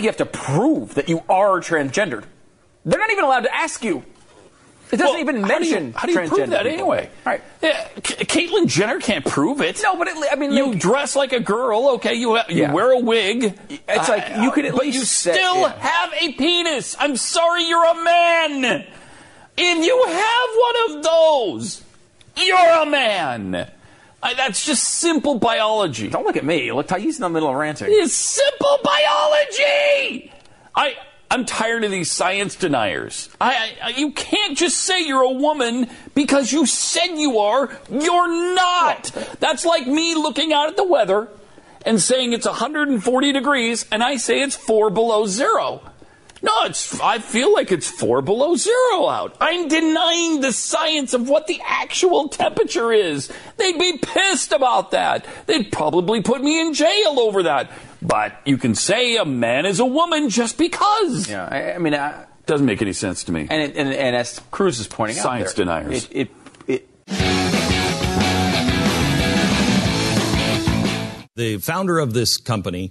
like you have to prove that you are transgendered. They're not even allowed to ask you. It doesn't Well, even how do you- mention How do you, transgender prove that people. anyway? Right. Yeah, K- Caitlyn Jenner can't prove it. No, but it, I mean, you like, dress like a girl, okay? You you Yeah. wear a wig. It's like, you could at but least you still yeah. have a penis. I'm sorry, you're a man. If you have one of those, you're a man. I, that's just simple biology. don't look at me. Look, he's in the middle of ranting. It's simple biology. I I'm tired of these science deniers. I, I you can't just say you're a woman because you said you are. You're not. That's like me looking out at the weather and saying it's 140 degrees and I say it's 4 below 0. No, it's I feel like it's 4 below 0 out. I'm denying the science of what the actual temperature is. They'd be pissed about that. They'd probably put me in jail over that. But you can say a man is a woman just because. Yeah, I, I mean, I, Doesn't make any sense to me. and, it, and and as Cruz is pointing Science out, science deniers. It, it, it, The founder of this company